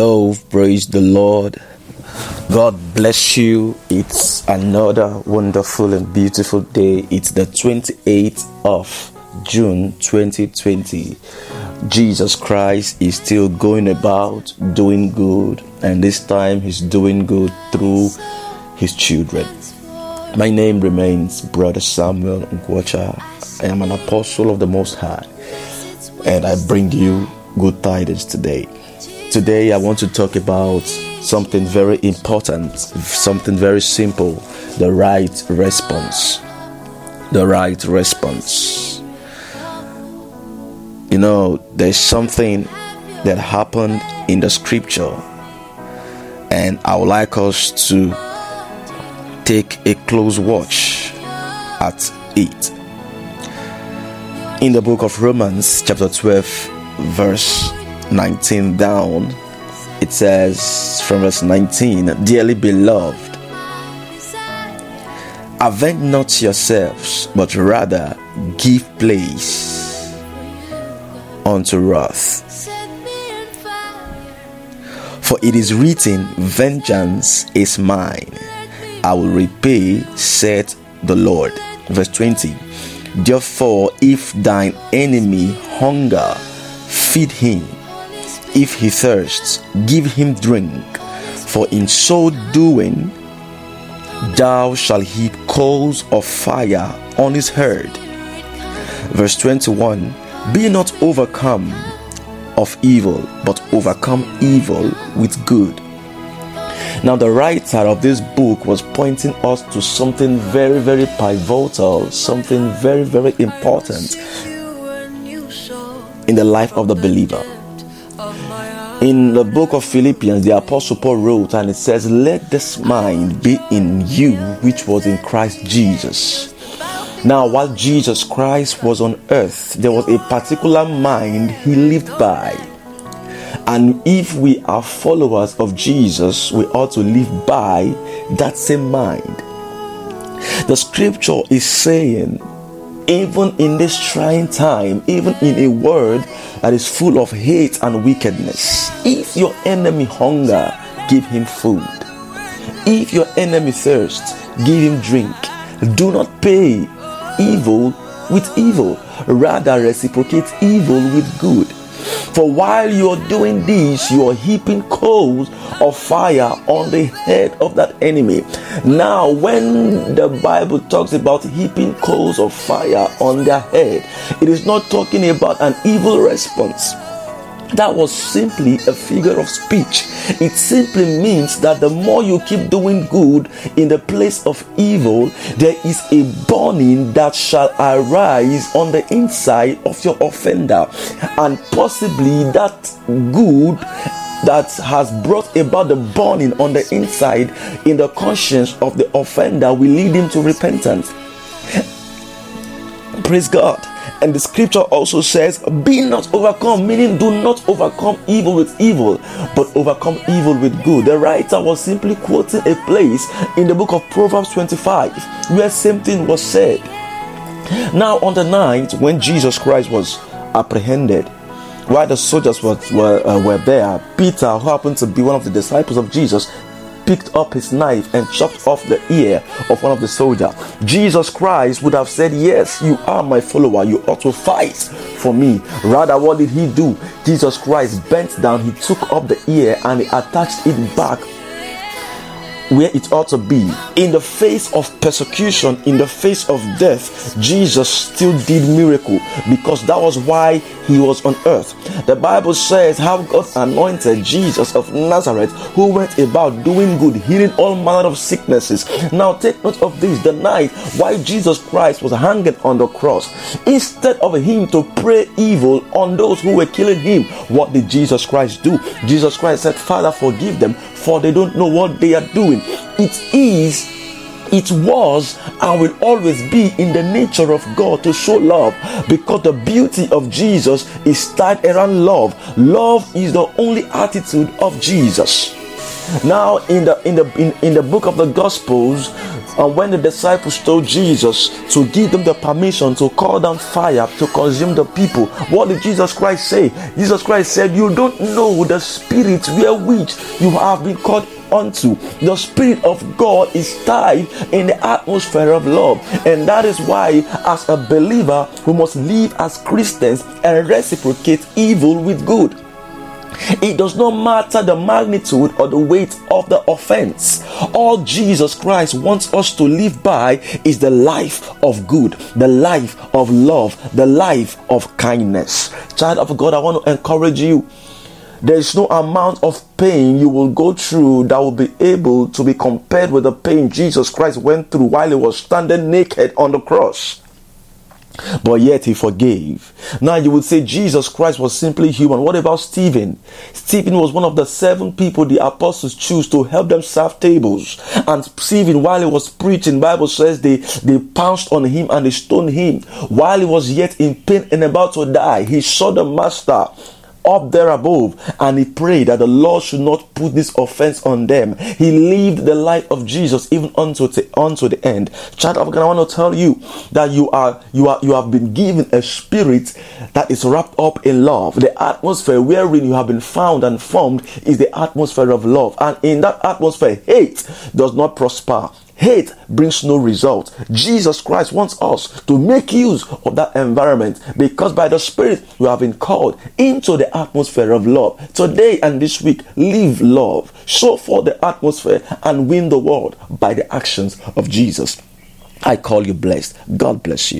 Oh, praise the Lord. God bless you. It's another wonderful and beautiful day. It's the 28th of June 2020. Jesus Christ is still going about doing good, and this time He's doing good through His children. My name remains Brother Samuel Ngwacha. I am an apostle of the Most High, and I bring you good tidings today. Today, I want to talk about something very important, something very simple the right response. The right response. You know, there's something that happened in the scripture, and I would like us to take a close watch at it. In the book of Romans, chapter 12, verse 19 down, it says from verse 19, Dearly beloved, avenge not yourselves, but rather give place unto wrath. For it is written, Vengeance is mine, I will repay, said the Lord. Verse 20, Therefore, if thine enemy hunger, feed him if he thirsts, give him drink, for in so doing, thou shalt heap coals of fire on his head. Verse 21 Be not overcome of evil, but overcome evil with good. Now, the writer of this book was pointing us to something very, very pivotal, something very, very important in the life of the believer. In the book of Philippians, the Apostle Paul wrote, and it says, Let this mind be in you, which was in Christ Jesus. Now, while Jesus Christ was on earth, there was a particular mind he lived by. And if we are followers of Jesus, we ought to live by that same mind. The scripture is saying even in this trying time, even in a world that is full of hate and wickedness. If your enemy hunger, give him food. If your enemy thirst, give him drink. Do not pay evil with evil, rather reciprocate evil with good. For while you are doing this, you are heaping coals of fire on the head of that enemy. Now, when the Bible talks about heaping coals of fire on their head, it is not talking about an evil response. That was simply a figure of speech. It simply means that the more you keep doing good in the place of evil, there is a burning that shall arise on the inside of your offender, and possibly that good that has brought about the burning on the inside in the conscience of the offender will lead him to repentance. Praise God. And the scripture also says, Be not overcome, meaning do not overcome evil with evil, but overcome evil with good. The writer was simply quoting a place in the book of Proverbs 25 where same thing was said. Now, on the night when Jesus Christ was apprehended, while the soldiers were, were, uh, were there, Peter, who happened to be one of the disciples of Jesus, picked up his knife and chopped off the ear of one of the soldiers. Jesus Christ would have said, Yes, you are my follower. You ought to fight for me. Rather, what did he do? Jesus Christ bent down, he took up the ear and he attached it back where it ought to be. In the face of persecution, in the face of death, Jesus still did miracle because that was why he was on earth. The Bible says how God anointed Jesus of Nazareth, who went about doing good, healing all manner of sicknesses. Now take note of this: the night why Jesus Christ was hanging on the cross, instead of him to pray evil on those who were killing him, what did Jesus Christ do? Jesus Christ said, "Father, forgive them." For they don't know what they are doing. It is, it was, and will always be in the nature of God to show love because the beauty of Jesus is tied around love. Love is the only attitude of Jesus. Now, in the in the in, in the book of the Gospels, And when the disciples told Jesus to give them the permission to call down fire to consume the people, what did Jesus Christ say? Jesus Christ said, You don't know the spirit wherewith you have been called unto. The Spirit of God is tied in the atmosphere of love. And that is why, as a believer, we must live as Christians and reciprocate evil with good. It does not matter the magnitude or the weight of the offense. All Jesus Christ wants us to live by is the life of good, the life of love, the life of kindness. Child of God, I want to encourage you there is no amount of pain you will go through that will be able to be compared with the pain Jesus Christ went through while he was standing naked on the cross. But yet he forgave. Now you would say Jesus Christ was simply human. What about Stephen? Stephen was one of the seven people the apostles chose to help them serve tables. And Stephen, while he was preaching, Bible says they, they pounced on him and they stoned him. While he was yet in pain and about to die, he saw the master up there above and he prayed that the Lord should not put this offense on them. He lived the life of Jesus even unto the, unto the end. Child of God, I want to tell you that you are you are you have been given a spirit that is wrapped up in love. The atmosphere wherein you have been found and formed is the atmosphere of love. And in that atmosphere, hate does not prosper. Hate brings no result. Jesus Christ wants us to make use of that environment because by the Spirit we have been called into the atmosphere of love. Today and this week, live love, show forth the atmosphere, and win the world by the actions of Jesus. I call you blessed. God bless you.